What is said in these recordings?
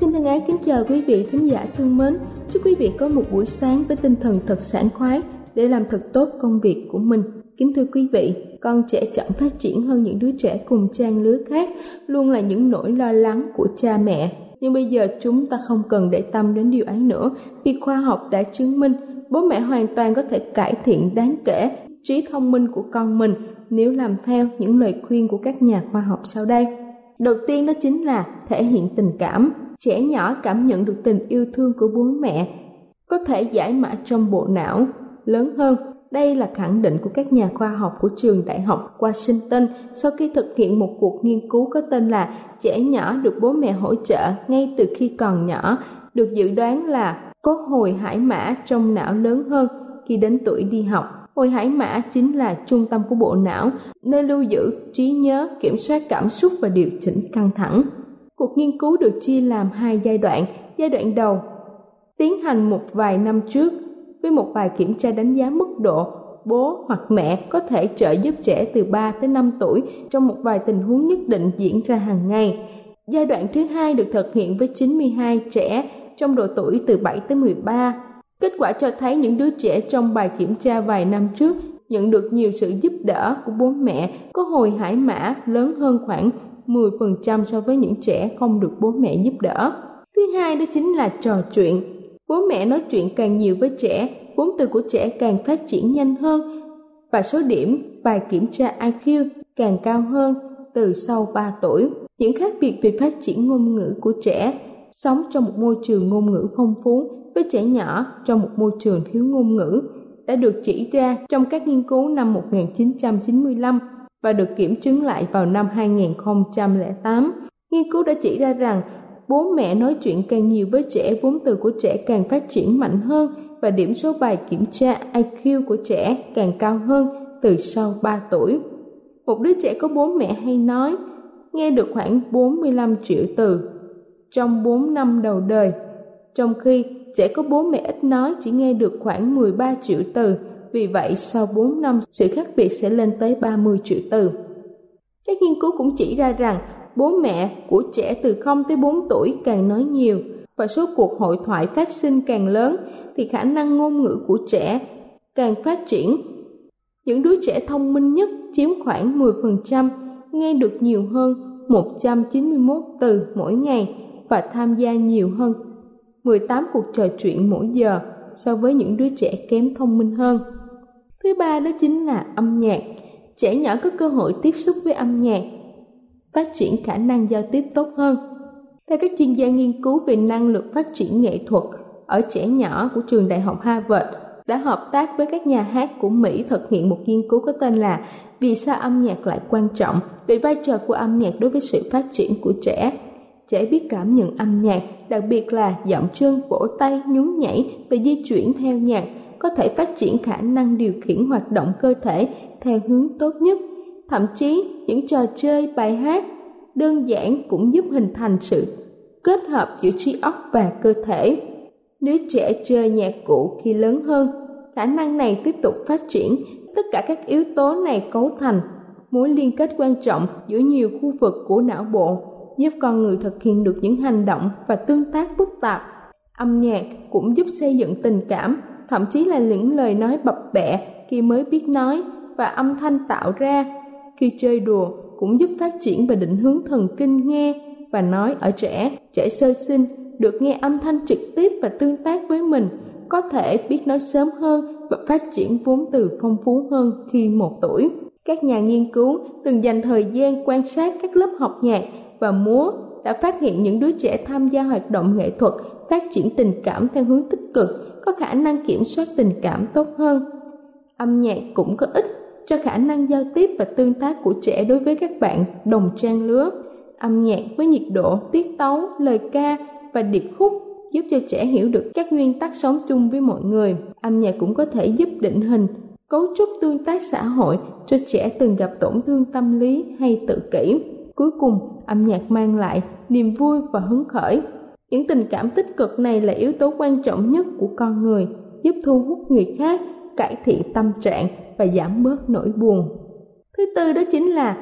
Xin thân ái kính chào quý vị thính giả thương mến. Chúc quý vị có một buổi sáng với tinh thần thật sảng khoái để làm thật tốt công việc của mình. Kính thưa quý vị, con trẻ chậm phát triển hơn những đứa trẻ cùng trang lứa khác luôn là những nỗi lo lắng của cha mẹ. Nhưng bây giờ chúng ta không cần để tâm đến điều ấy nữa vì khoa học đã chứng minh bố mẹ hoàn toàn có thể cải thiện đáng kể trí thông minh của con mình nếu làm theo những lời khuyên của các nhà khoa học sau đây. Đầu tiên đó chính là thể hiện tình cảm trẻ nhỏ cảm nhận được tình yêu thương của bố mẹ, có thể giải mã trong bộ não. Lớn hơn, đây là khẳng định của các nhà khoa học của trường đại học Washington sau khi thực hiện một cuộc nghiên cứu có tên là trẻ nhỏ được bố mẹ hỗ trợ ngay từ khi còn nhỏ, được dự đoán là có hồi hải mã trong não lớn hơn khi đến tuổi đi học. Hồi hải mã chính là trung tâm của bộ não, nơi lưu giữ trí nhớ, kiểm soát cảm xúc và điều chỉnh căng thẳng. Cuộc nghiên cứu được chia làm hai giai đoạn. Giai đoạn đầu, tiến hành một vài năm trước với một bài kiểm tra đánh giá mức độ bố hoặc mẹ có thể trợ giúp trẻ từ 3 tới 5 tuổi trong một vài tình huống nhất định diễn ra hàng ngày. Giai đoạn thứ hai được thực hiện với 92 trẻ trong độ tuổi từ 7 tới 13. Kết quả cho thấy những đứa trẻ trong bài kiểm tra vài năm trước nhận được nhiều sự giúp đỡ của bố mẹ có hồi hải mã lớn hơn khoảng 10% so với những trẻ không được bố mẹ giúp đỡ. Thứ hai đó chính là trò chuyện. Bố mẹ nói chuyện càng nhiều với trẻ, vốn từ của trẻ càng phát triển nhanh hơn và số điểm bài kiểm tra IQ càng cao hơn từ sau 3 tuổi. Những khác biệt về phát triển ngôn ngữ của trẻ sống trong một môi trường ngôn ngữ phong phú với trẻ nhỏ trong một môi trường thiếu ngôn ngữ đã được chỉ ra trong các nghiên cứu năm 1995 và được kiểm chứng lại vào năm 2008. Nghiên cứu đã chỉ ra rằng bố mẹ nói chuyện càng nhiều với trẻ vốn từ của trẻ càng phát triển mạnh hơn và điểm số bài kiểm tra IQ của trẻ càng cao hơn từ sau 3 tuổi. Một đứa trẻ có bố mẹ hay nói, nghe được khoảng 45 triệu từ trong 4 năm đầu đời, trong khi trẻ có bố mẹ ít nói chỉ nghe được khoảng 13 triệu từ vì vậy, sau 4 năm, sự khác biệt sẽ lên tới 30 triệu từ. Các nghiên cứu cũng chỉ ra rằng, bố mẹ của trẻ từ 0 tới 4 tuổi càng nói nhiều và số cuộc hội thoại phát sinh càng lớn, thì khả năng ngôn ngữ của trẻ càng phát triển. Những đứa trẻ thông minh nhất chiếm khoảng 10% nghe được nhiều hơn 191 từ mỗi ngày và tham gia nhiều hơn 18 cuộc trò chuyện mỗi giờ so với những đứa trẻ kém thông minh hơn. Thứ ba đó chính là âm nhạc. Trẻ nhỏ có cơ hội tiếp xúc với âm nhạc, phát triển khả năng giao tiếp tốt hơn. Theo các chuyên gia nghiên cứu về năng lực phát triển nghệ thuật ở trẻ nhỏ của trường đại học Harvard đã hợp tác với các nhà hát của Mỹ thực hiện một nghiên cứu có tên là Vì sao âm nhạc lại quan trọng về vai trò của âm nhạc đối với sự phát triển của trẻ. trẻ biết cảm nhận âm nhạc, đặc biệt là giọng chân, vỗ tay, nhún nhảy và di chuyển theo nhạc, có thể phát triển khả năng điều khiển hoạt động cơ thể theo hướng tốt nhất. Thậm chí, những trò chơi, bài hát đơn giản cũng giúp hình thành sự kết hợp giữa trí óc và cơ thể. nếu trẻ chơi nhạc cụ khi lớn hơn, khả năng này tiếp tục phát triển, tất cả các yếu tố này cấu thành mối liên kết quan trọng giữa nhiều khu vực của não bộ giúp con người thực hiện được những hành động và tương tác phức tạp. Âm nhạc cũng giúp xây dựng tình cảm, thậm chí là những lời nói bập bẹ khi mới biết nói và âm thanh tạo ra khi chơi đùa cũng giúp phát triển và định hướng thần kinh nghe và nói ở trẻ, trẻ sơ sinh được nghe âm thanh trực tiếp và tương tác với mình, có thể biết nói sớm hơn và phát triển vốn từ phong phú hơn khi một tuổi. Các nhà nghiên cứu từng dành thời gian quan sát các lớp học nhạc và múa đã phát hiện những đứa trẻ tham gia hoạt động nghệ thuật phát triển tình cảm theo hướng tích cực, có khả năng kiểm soát tình cảm tốt hơn. Âm nhạc cũng có ích cho khả năng giao tiếp và tương tác của trẻ đối với các bạn đồng trang lứa. Âm nhạc với nhiệt độ, tiết tấu, lời ca và điệp khúc giúp cho trẻ hiểu được các nguyên tắc sống chung với mọi người. Âm nhạc cũng có thể giúp định hình cấu trúc tương tác xã hội cho trẻ từng gặp tổn thương tâm lý hay tự kỷ. Cuối cùng, âm nhạc mang lại niềm vui và hứng khởi. Những tình cảm tích cực này là yếu tố quan trọng nhất của con người, giúp thu hút người khác, cải thiện tâm trạng và giảm bớt nỗi buồn. Thứ tư đó chính là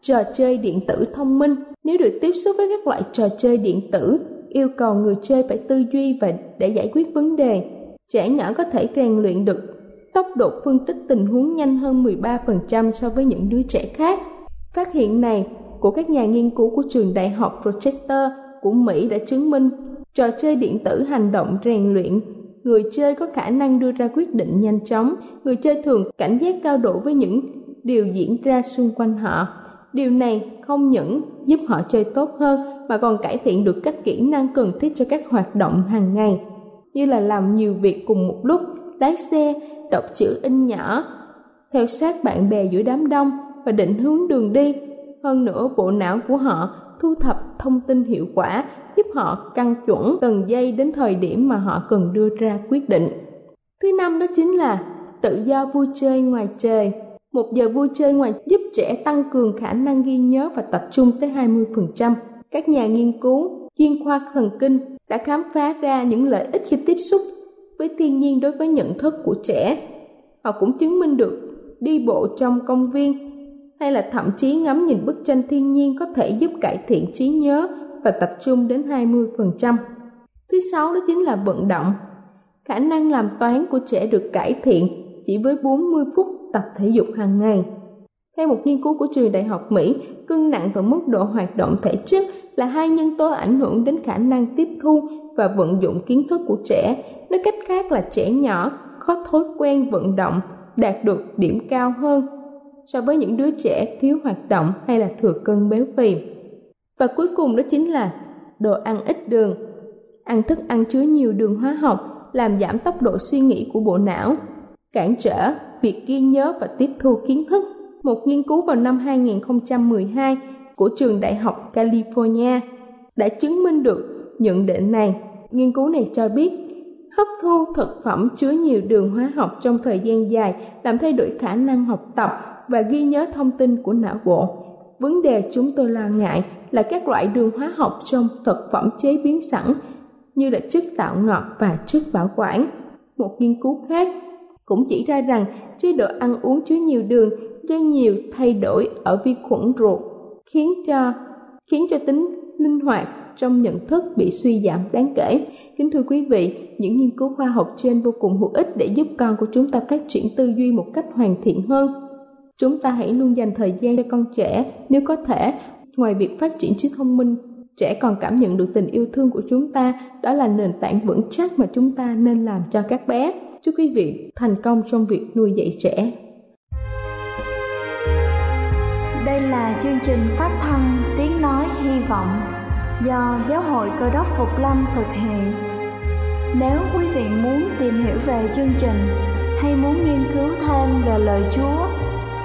trò chơi điện tử thông minh. Nếu được tiếp xúc với các loại trò chơi điện tử, yêu cầu người chơi phải tư duy và để giải quyết vấn đề. Trẻ nhỏ có thể rèn luyện được tốc độ phân tích tình huống nhanh hơn 13% so với những đứa trẻ khác. Phát hiện này của các nhà nghiên cứu của trường đại học Rochester của Mỹ đã chứng minh trò chơi điện tử hành động rèn luyện. Người chơi có khả năng đưa ra quyết định nhanh chóng. Người chơi thường cảnh giác cao độ với những điều diễn ra xung quanh họ. Điều này không những giúp họ chơi tốt hơn, mà còn cải thiện được các kỹ năng cần thiết cho các hoạt động hàng ngày, như là làm nhiều việc cùng một lúc, lái xe, đọc chữ in nhỏ, theo sát bạn bè giữa đám đông và định hướng đường đi. Hơn nữa, bộ não của họ thu thập thông tin hiệu quả, giúp họ căn chuẩn từng giây đến thời điểm mà họ cần đưa ra quyết định. Thứ năm đó chính là tự do vui chơi ngoài trời. Một giờ vui chơi ngoài giúp trẻ tăng cường khả năng ghi nhớ và tập trung tới 20%. Các nhà nghiên cứu, chuyên khoa thần kinh đã khám phá ra những lợi ích khi tiếp xúc với thiên nhiên đối với nhận thức của trẻ. Họ cũng chứng minh được đi bộ trong công viên hay là thậm chí ngắm nhìn bức tranh thiên nhiên có thể giúp cải thiện trí nhớ và tập trung đến 20%. Thứ sáu đó chính là vận động. Khả năng làm toán của trẻ được cải thiện chỉ với 40 phút tập thể dục hàng ngày. Theo một nghiên cứu của trường đại học Mỹ, cân nặng và mức độ hoạt động thể chất là hai nhân tố ảnh hưởng đến khả năng tiếp thu và vận dụng kiến thức của trẻ. Nói cách khác là trẻ nhỏ có thói quen vận động đạt được điểm cao hơn so với những đứa trẻ thiếu hoạt động hay là thừa cân béo phì. Và cuối cùng đó chính là đồ ăn ít đường. Ăn thức ăn chứa nhiều đường hóa học làm giảm tốc độ suy nghĩ của bộ não, cản trở việc ghi nhớ và tiếp thu kiến thức. Một nghiên cứu vào năm 2012 của trường đại học California đã chứng minh được nhận định này. Nghiên cứu này cho biết hấp thu thực phẩm chứa nhiều đường hóa học trong thời gian dài làm thay đổi khả năng học tập và ghi nhớ thông tin của não bộ. Vấn đề chúng tôi lo ngại là các loại đường hóa học trong thực phẩm chế biến sẵn như là chất tạo ngọt và chất bảo quản. Một nghiên cứu khác cũng chỉ ra rằng chế độ ăn uống chứa nhiều đường gây nhiều thay đổi ở vi khuẩn ruột khiến cho khiến cho tính linh hoạt trong nhận thức bị suy giảm đáng kể. Kính thưa quý vị, những nghiên cứu khoa học trên vô cùng hữu ích để giúp con của chúng ta phát triển tư duy một cách hoàn thiện hơn Chúng ta hãy luôn dành thời gian cho con trẻ nếu có thể. Ngoài việc phát triển trí thông minh, trẻ còn cảm nhận được tình yêu thương của chúng ta. Đó là nền tảng vững chắc mà chúng ta nên làm cho các bé. Chúc quý vị thành công trong việc nuôi dạy trẻ. Đây là chương trình phát thanh Tiếng Nói Hy Vọng do Giáo hội Cơ đốc Phục Lâm thực hiện. Nếu quý vị muốn tìm hiểu về chương trình hay muốn nghiên cứu thêm về lời Chúa,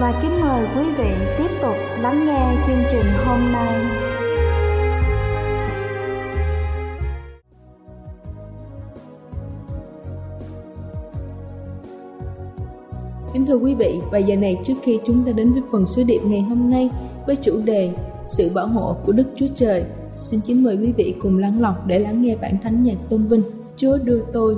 và kính mời quý vị tiếp tục lắng nghe chương trình hôm nay. Kính thưa quý vị, và giờ này trước khi chúng ta đến với phần sứ điệp ngày hôm nay với chủ đề Sự bảo hộ của Đức Chúa Trời, xin kính mời quý vị cùng lắng lọc để lắng nghe bản thánh nhạc tôn vinh Chúa đưa tôi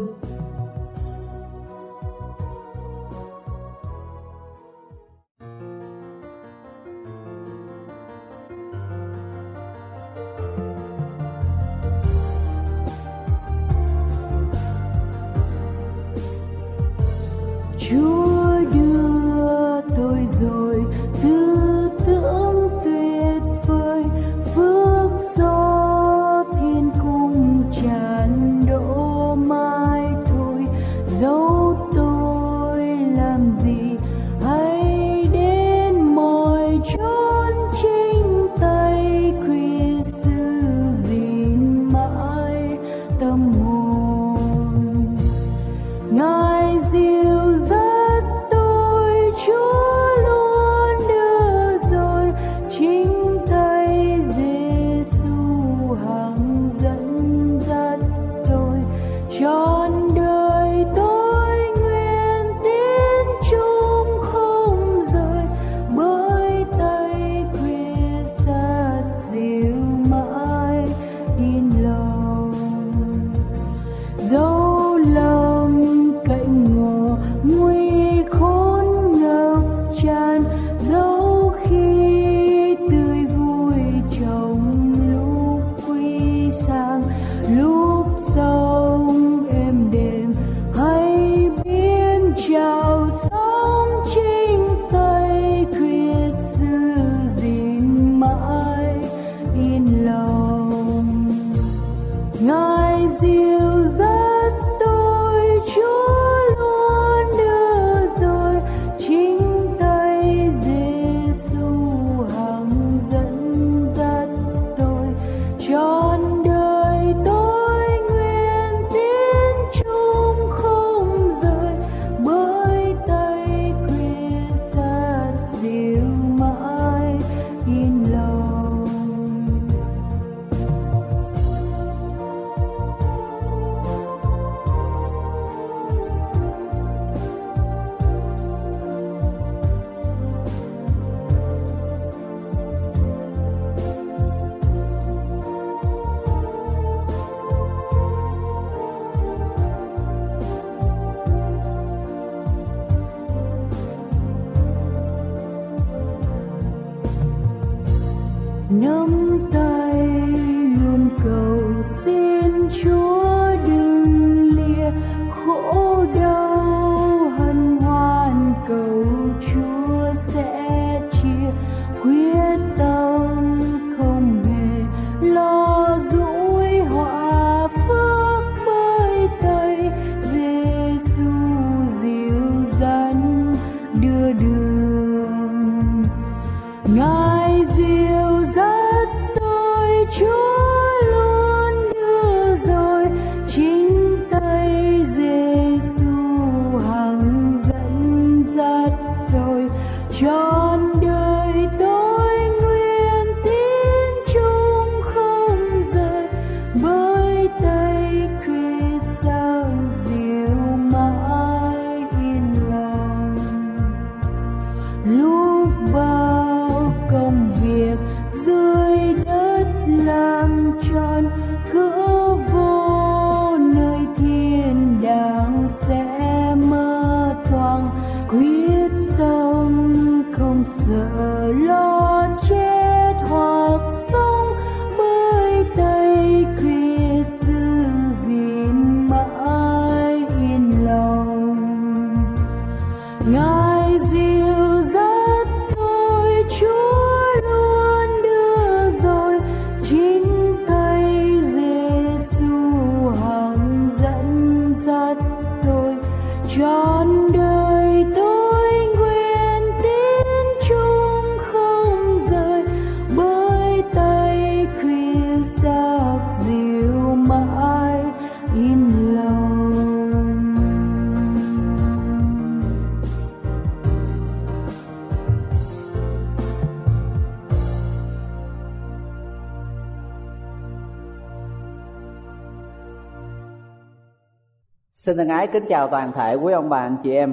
Xin thân ái kính chào toàn thể quý ông bà anh chị em.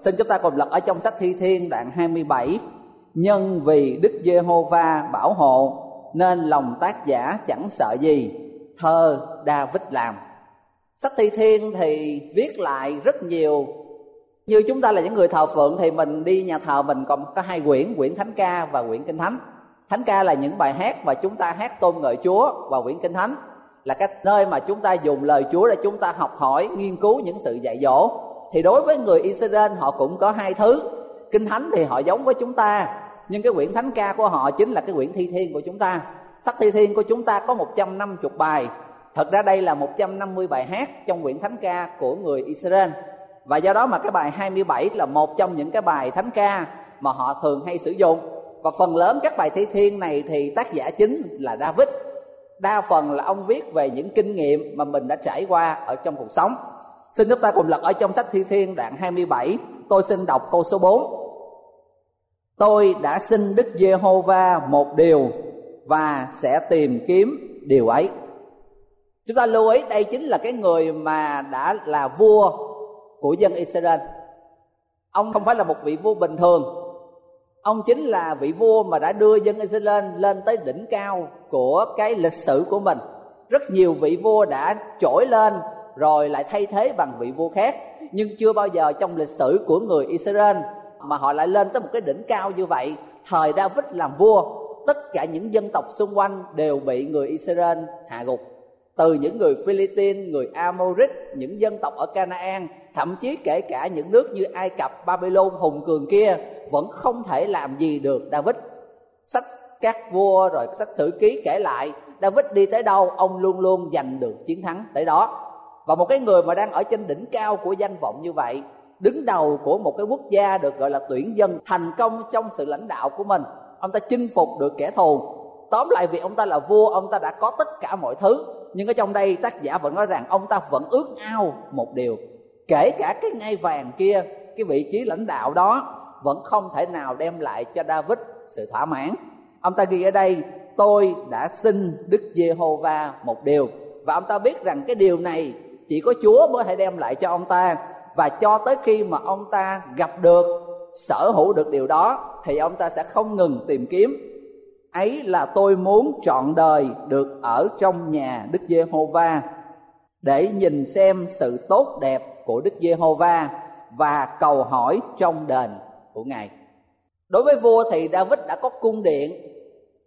Xin chúng ta cùng lật ở trong sách Thi Thiên đoạn 27. Nhân vì Đức Giê-hô-va bảo hộ, nên lòng tác giả chẳng sợ gì. Thơ David làm. Sách Thi Thiên thì viết lại rất nhiều như chúng ta là những người thờ phượng thì mình đi nhà thờ mình còn có hai quyển quyển thánh ca và quyển kinh thánh thánh ca là những bài hát mà chúng ta hát tôn ngợi chúa và quyển kinh thánh là cái nơi mà chúng ta dùng lời Chúa để chúng ta học hỏi, nghiên cứu những sự dạy dỗ. Thì đối với người Israel họ cũng có hai thứ. Kinh Thánh thì họ giống với chúng ta, nhưng cái quyển Thánh ca của họ chính là cái quyển Thi Thiên của chúng ta. Sách Thi Thiên của chúng ta có 150 bài. Thật ra đây là 150 bài hát trong quyển Thánh ca của người Israel. Và do đó mà cái bài 27 là một trong những cái bài thánh ca mà họ thường hay sử dụng. Và phần lớn các bài thi thiên này thì tác giả chính là David đa phần là ông viết về những kinh nghiệm mà mình đã trải qua ở trong cuộc sống. Xin chúng ta cùng lật ở trong sách thi thiên đoạn 27 tôi xin đọc câu số 4 tôi đã xin đức giê-hô-va một điều và sẽ tìm kiếm điều ấy. Chúng ta lưu ý, đây chính là cái người mà đã là vua của dân israel. Ông không phải là một vị vua bình thường ông chính là vị vua mà đã đưa dân Israel lên tới đỉnh cao của cái lịch sử của mình. Rất nhiều vị vua đã trỗi lên rồi lại thay thế bằng vị vua khác. Nhưng chưa bao giờ trong lịch sử của người Israel mà họ lại lên tới một cái đỉnh cao như vậy. Thời David làm vua tất cả những dân tộc xung quanh đều bị người Israel hạ gục. Từ những người Philippines, người Amorit, những dân tộc ở Canaan, thậm chí kể cả những nước như Ai Cập, Babylon hùng cường kia vẫn không thể làm gì được David. Sách các vua rồi sách sử ký kể lại David đi tới đâu ông luôn luôn giành được chiến thắng tới đó. Và một cái người mà đang ở trên đỉnh cao của danh vọng như vậy, đứng đầu của một cái quốc gia được gọi là tuyển dân thành công trong sự lãnh đạo của mình, ông ta chinh phục được kẻ thù. Tóm lại vì ông ta là vua, ông ta đã có tất cả mọi thứ nhưng ở trong đây tác giả vẫn nói rằng ông ta vẫn ước ao một điều kể cả cái ngai vàng kia cái vị trí lãnh đạo đó vẫn không thể nào đem lại cho David sự thỏa mãn. Ông ta ghi ở đây, tôi đã xin Đức Giê-hô-va một điều. Và ông ta biết rằng cái điều này chỉ có Chúa mới thể đem lại cho ông ta. Và cho tới khi mà ông ta gặp được, sở hữu được điều đó, thì ông ta sẽ không ngừng tìm kiếm. Ấy là tôi muốn trọn đời được ở trong nhà Đức Giê-hô-va, để nhìn xem sự tốt đẹp của Đức Giê-hô-va và cầu hỏi trong đền của Ngài. Đối với vua thì David đã có cung điện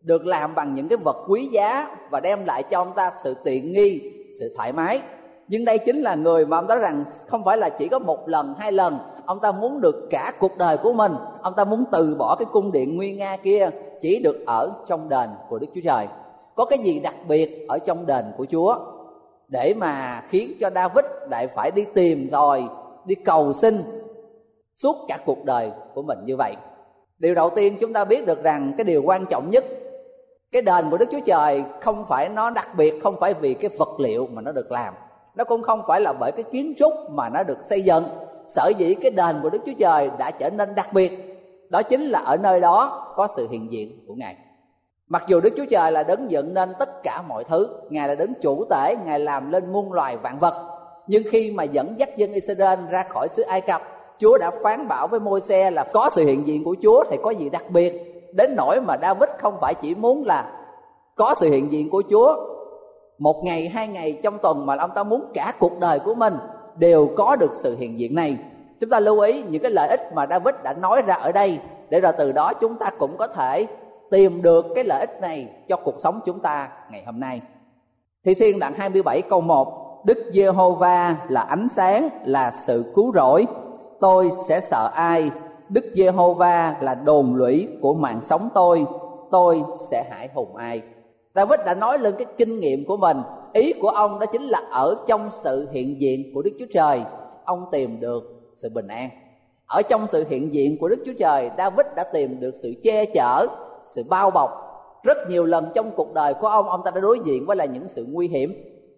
được làm bằng những cái vật quý giá và đem lại cho ông ta sự tiện nghi, sự thoải mái. Nhưng đây chính là người mà ông nói rằng không phải là chỉ có một lần, hai lần ông ta muốn được cả cuộc đời của mình ông ta muốn từ bỏ cái cung điện nguy nga kia chỉ được ở trong đền của đức chúa trời có cái gì đặc biệt ở trong đền của chúa để mà khiến cho david lại phải đi tìm rồi đi cầu xin suốt cả cuộc đời của mình như vậy. Điều đầu tiên chúng ta biết được rằng cái điều quan trọng nhất, cái đền của đức chúa trời không phải nó đặc biệt, không phải vì cái vật liệu mà nó được làm. Nó cũng không phải là bởi cái kiến trúc mà nó được xây dựng, sở dĩ cái đền của đức chúa trời đã trở nên đặc biệt. Đó chính là ở nơi đó có sự hiện diện của ngài. Mặc dù đức chúa trời là đấng dựng nên tất cả mọi thứ, ngài là đấng chủ tể, ngài làm lên muôn loài vạn vật, nhưng khi mà dẫn dắt dân israel ra khỏi xứ ai cập chúa đã phán bảo với môi xe là có sự hiện diện của chúa thì có gì đặc biệt đến nỗi mà david không phải chỉ muốn là có sự hiện diện của chúa một ngày hai ngày trong tuần mà ông ta muốn cả cuộc đời của mình đều có được sự hiện diện này chúng ta lưu ý những cái lợi ích mà David đã nói ra ở đây để rồi từ đó chúng ta cũng có thể tìm được cái lợi ích này cho cuộc sống chúng ta ngày hôm nay. Thi Thiên đoạn 27 câu 1 Đức Giê-hô-va là ánh sáng, là sự cứu rỗi. Tôi sẽ sợ ai? Đức Giê-hô-va là đồn lũy của mạng sống tôi. Tôi sẽ hại hùng ai? David đã nói lên cái kinh nghiệm của mình ý của ông đó chính là ở trong sự hiện diện của đức chúa trời, ông tìm được sự bình an ở trong sự hiện diện của đức chúa trời, david đã tìm được sự che chở, sự bao bọc rất nhiều lần trong cuộc đời của ông ông ta đã đối diện với là những sự nguy hiểm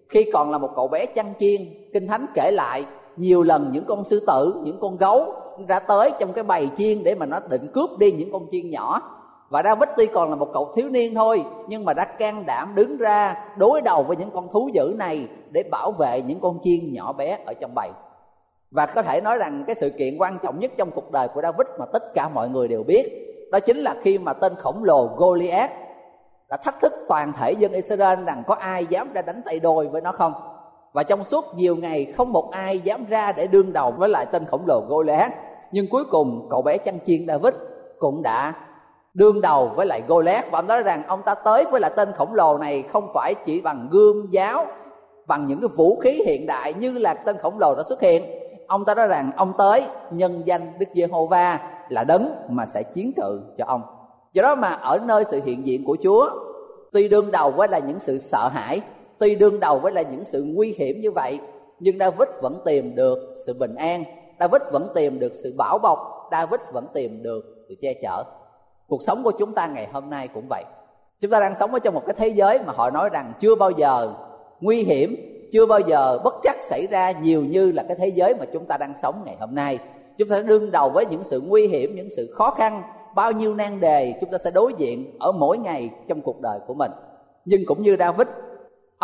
khi còn là một cậu bé chăn chiên, kinh thánh kể lại nhiều lần những con sư tử, những con gấu ra tới trong cái bầy chiên để mà nó định cướp đi những con chiên nhỏ. Và David tuy còn là một cậu thiếu niên thôi, nhưng mà đã can đảm đứng ra đối đầu với những con thú dữ này để bảo vệ những con chiên nhỏ bé ở trong bầy. Và có thể nói rằng cái sự kiện quan trọng nhất trong cuộc đời của David mà tất cả mọi người đều biết, đó chính là khi mà tên khổng lồ Goliath đã thách thức toàn thể dân Israel rằng có ai dám ra đánh tay đôi với nó không? Và trong suốt nhiều ngày không một ai dám ra để đương đầu với lại tên khổng lồ Goliath. Nhưng cuối cùng cậu bé chăn chiên David cũng đã đương đầu với lại Goliath. Và ông nói rằng ông ta tới với lại tên khổng lồ này không phải chỉ bằng gươm giáo, bằng những cái vũ khí hiện đại như là tên khổng lồ đã xuất hiện. Ông ta nói rằng ông tới, nhân danh Đức Giê-hô-va là đấng mà sẽ chiến cự cho ông. Do đó mà ở nơi sự hiện diện của Chúa, tuy đương đầu với là những sự sợ hãi tuy đương đầu với là những sự nguy hiểm như vậy, nhưng David vẫn tìm được sự bình an, David vẫn tìm được sự bảo bọc, David vẫn tìm được sự che chở. Cuộc sống của chúng ta ngày hôm nay cũng vậy. Chúng ta đang sống ở trong một cái thế giới mà họ nói rằng chưa bao giờ nguy hiểm, chưa bao giờ bất trắc xảy ra nhiều như là cái thế giới mà chúng ta đang sống ngày hôm nay. Chúng ta sẽ đương đầu với những sự nguy hiểm, những sự khó khăn, bao nhiêu nan đề chúng ta sẽ đối diện ở mỗi ngày trong cuộc đời của mình. Nhưng cũng như david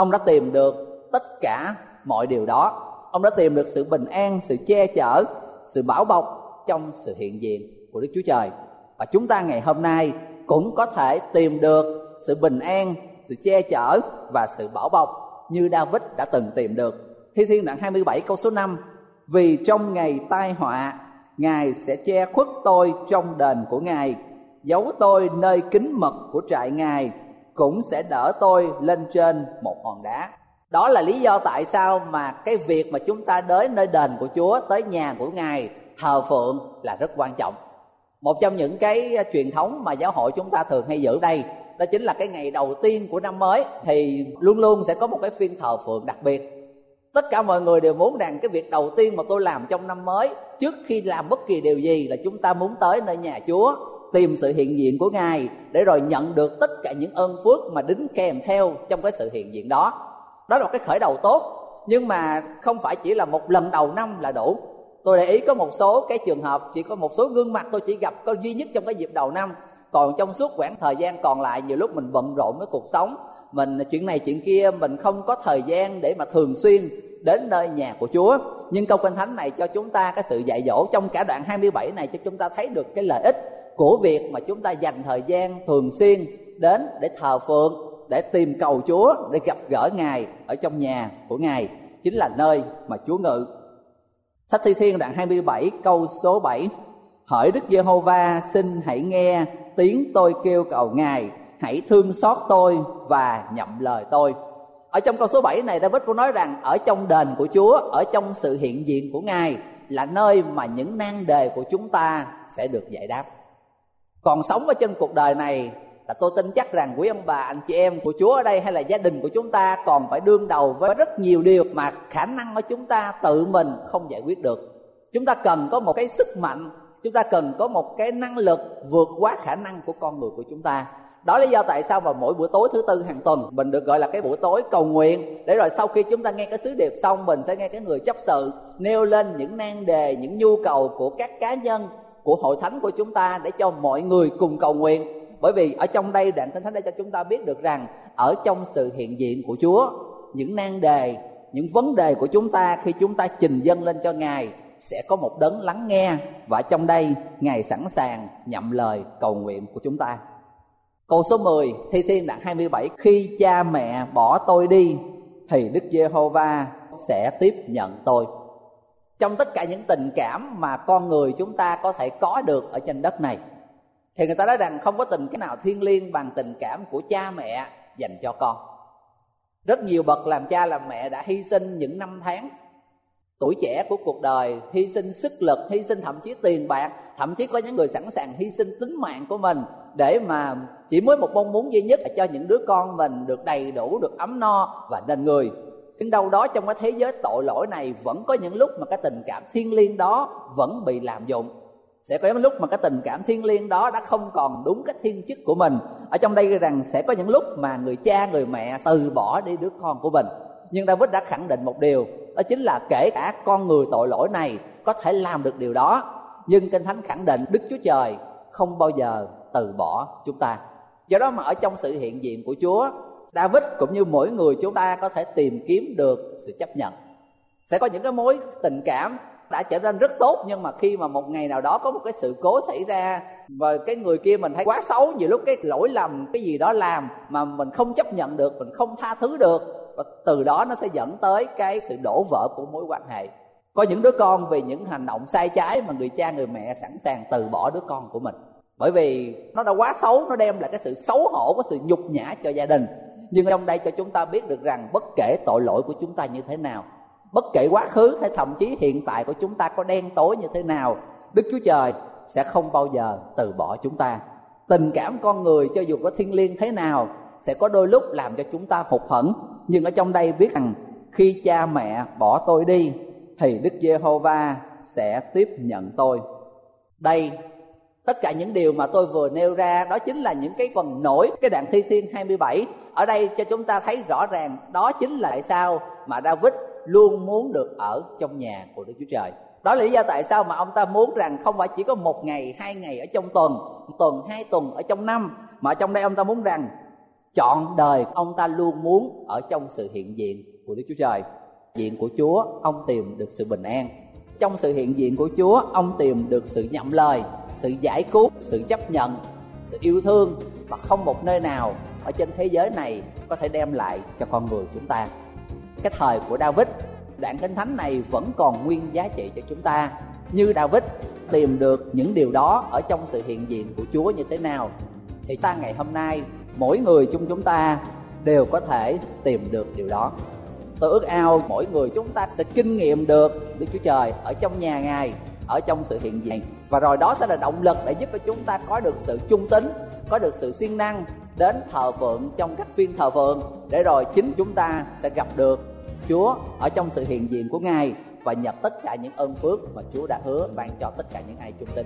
ông đã tìm được tất cả mọi điều đó. Ông đã tìm được sự bình an, sự che chở, sự bảo bọc trong sự hiện diện của đức chúa trời. Và chúng ta ngày hôm nay cũng có thể tìm được sự bình an, sự che chở và sự bảo bọc như David đã từng tìm được. Thi Thiên đoạn 27 câu số 5 Vì trong ngày tai họa, Ngài sẽ che khuất tôi trong đền của Ngài, Giấu tôi nơi kính mật của trại Ngài. Cũng sẽ đỡ tôi lên trên một hòn đá. Đó là lý do tại sao mà cái việc mà chúng ta đến nơi đền của Chúa, Tới nhà của Ngài, thờ phượng là rất quan trọng. Một trong những cái à, truyền thống mà giáo hội chúng ta thường hay giữ đây, đó chính là cái ngày đầu tiên của năm mới, thì luôn luôn sẽ có một cái phiên thờ phượng đặc biệt. Tất cả mọi người đều muốn rằng cái việc đầu tiên mà tôi làm trong năm mới, trước khi làm bất kỳ điều gì là chúng ta muốn tới nơi nhà chúa tìm sự hiện diện của ngài để rồi nhận được tất cả những ơn phước mà đính kèm theo trong cái sự hiện diện đó. Đó là một cái khởi đầu tốt, nhưng mà không phải chỉ là một lần đầu năm là đủ. Tôi để ý có một số cái trường hợp, chỉ có một số gương mặt tôi chỉ gặp có duy nhất trong cái dịp đầu năm. Còn trong suốt khoảng thời gian còn lại, nhiều lúc mình bận rộn với cuộc sống. Mình, chuyện này chuyện kia, mình không có thời gian để mà thường xuyên đến nơi nhà của Chúa. Nhưng câu kinh thánh này cho chúng ta cái sự dạy dỗ trong cả đoạn 27 này, cho chúng ta thấy được cái lợi ích của việc mà chúng ta dành thời gian thường xuyên đến để thờ phượng, để tìm cầu Chúa, để gặp gỡ Ngài ở trong nhà của Ngài, chính là nơi mà Chúa ngự. Sách Thi Thiên đoạn 27 câu số 7 Hỡi Đức Giê-hô-va, xin hãy nghe tiếng tôi kêu cầu Ngài, Hãy thương xót tôi và nhậm lời tôi. Ở trong câu số 7 này, David cũng nói rằng Ở trong đền của Chúa, Ở trong sự hiện diện của Ngài Là nơi mà những nan đề của chúng ta sẽ được giải đáp. Còn sống ở trên cuộc đời này là tôi tin chắc rằng quý ông bà, anh chị em của Chúa ở đây hay là gia đình của chúng ta còn phải đương đầu với rất nhiều điều mà khả năng của chúng ta tự mình không giải quyết được. Chúng ta cần có một cái sức mạnh, chúng ta cần có một cái năng lực vượt quá khả năng của con người của chúng ta đó là lý do tại sao mà mỗi buổi tối thứ tư hàng tuần, mình được gọi là cái buổi tối cầu nguyện, để rồi sau khi chúng ta nghe cái sứ điệp xong, mình sẽ nghe cái người chấp sự nêu lên những nan đề, những nhu cầu của các cá nhân của hội thánh của chúng ta để cho mọi người cùng cầu nguyện bởi vì ở trong đây đoạn kinh thánh để cho chúng ta biết được rằng ở trong sự hiện diện của chúa những nan đề những vấn đề của chúng ta khi chúng ta trình dâng lên cho ngài sẽ có một đấng lắng nghe và trong đây Ngài sẵn sàng nhậm lời cầu nguyện của chúng ta. Câu số 10, Thi Thiên đoạn 27, khi cha mẹ bỏ tôi đi thì Đức Giê-hô-va sẽ tiếp nhận tôi. Trong tất cả những tình cảm mà con người chúng ta có thể có được ở trên đất này, thì người ta nói rằng không có tình cái nào thiêng liêng bằng tình cảm của cha mẹ dành cho con. Rất nhiều bậc làm cha làm mẹ đã hy sinh những năm tháng tuổi trẻ của cuộc đời, hy sinh sức lực, hy sinh thậm chí tiền bạc, thậm chí có những người sẵn sàng hy sinh tính mạng của mình để mà chỉ mới một mong muốn duy nhất là cho những đứa con mình được đầy đủ, được ấm no và nên người nhưng đâu đó trong cái thế giới tội lỗi này vẫn có những lúc mà cái tình cảm thiêng liêng đó vẫn bị lạm dụng. Sẽ có những lúc mà cái tình cảm thiêng liêng đó đã không còn đúng cái thiên chức của mình. Ở trong đây rằng sẽ có những lúc mà người cha, người mẹ từ bỏ đi đứa con của mình. Nhưng David đã khẳng định một điều, đó chính là kể cả con người tội lỗi này có thể làm được điều đó, nhưng kinh thánh khẳng định đức chúa trời không bao giờ từ bỏ chúng ta. Do đó mà ở trong sự hiện diện của chúa david cũng như mỗi người chúng ta có thể tìm kiếm được sự chấp nhận. Sẽ có những cái mối tình cảm đã trở nên rất tốt, nhưng mà khi mà một ngày nào đó có một cái sự cố xảy ra và cái người kia mình thấy quá xấu, nhiều lúc cái lỗi lầm, cái gì đó làm mà mình không chấp nhận được, mình không tha thứ được, và từ đó nó sẽ dẫn tới cái sự đổ vỡ của mối quan hệ. Có những đứa con vì những hành động sai trái mà người cha, người mẹ sẵn sàng từ bỏ đứa con của mình. Bởi vì nó đã quá xấu, nó đem lại cái sự xấu hổ, cái sự nhục nhã cho gia đình nhưng trong đây cho chúng ta biết được rằng bất kể tội lỗi của chúng ta như thế nào, bất kể quá khứ hay thậm chí hiện tại của chúng ta có đen tối như thế nào, đức chúa trời sẽ không bao giờ từ bỏ chúng ta. Tình cảm con người cho dù có thiên liêng thế nào sẽ có đôi lúc làm cho chúng ta hụt hẫng. Nhưng ở trong đây viết rằng, khi cha mẹ bỏ tôi đi, thì đức giê-hô-va sẽ tiếp nhận tôi. Đây, tất cả những điều mà tôi vừa nêu ra, đó chính là những cái phần nổi cái đoạn thi thiên 27 ở đây cho chúng ta thấy rõ ràng đó chính là tại sao mà David luôn muốn được ở trong nhà của Đức Chúa Trời. Đó là lý do tại sao mà ông ta muốn rằng không phải chỉ có một ngày, hai ngày ở trong tuần, một tuần, hai tuần ở trong năm, mà trong đây ông ta muốn rằng chọn đời ông ta luôn muốn ở trong sự hiện diện của Đức Chúa Trời. Diện của Chúa, ông tìm được sự bình an. Trong sự hiện diện của Chúa, ông tìm được sự nhậm lời, sự giải cứu, sự chấp nhận, sự yêu thương và không một nơi nào ở trên thế giới này có thể đem lại cho con người chúng ta. Cái thời của David, đoạn kinh thánh này vẫn còn nguyên giá trị cho chúng ta. Như David tìm được những điều đó ở trong sự hiện diện của Chúa như thế nào, thì ta ngày hôm nay, mỗi người chung chúng ta đều có thể tìm được điều đó. Tôi ước ao mỗi người chúng ta sẽ kinh nghiệm được Đức Chúa Trời ở trong nhà Ngài, ở trong sự hiện diện. Và rồi đó sẽ là động lực để giúp cho chúng ta có được sự trung tín, có được sự siêng năng đến thờ phượng trong các phiên thờ phượng, để rồi chính chúng ta sẽ gặp được Chúa ở trong sự hiện diện của Ngài và nhập tất cả những ơn phước mà Chúa đã hứa ban cho tất cả những ai trung tín.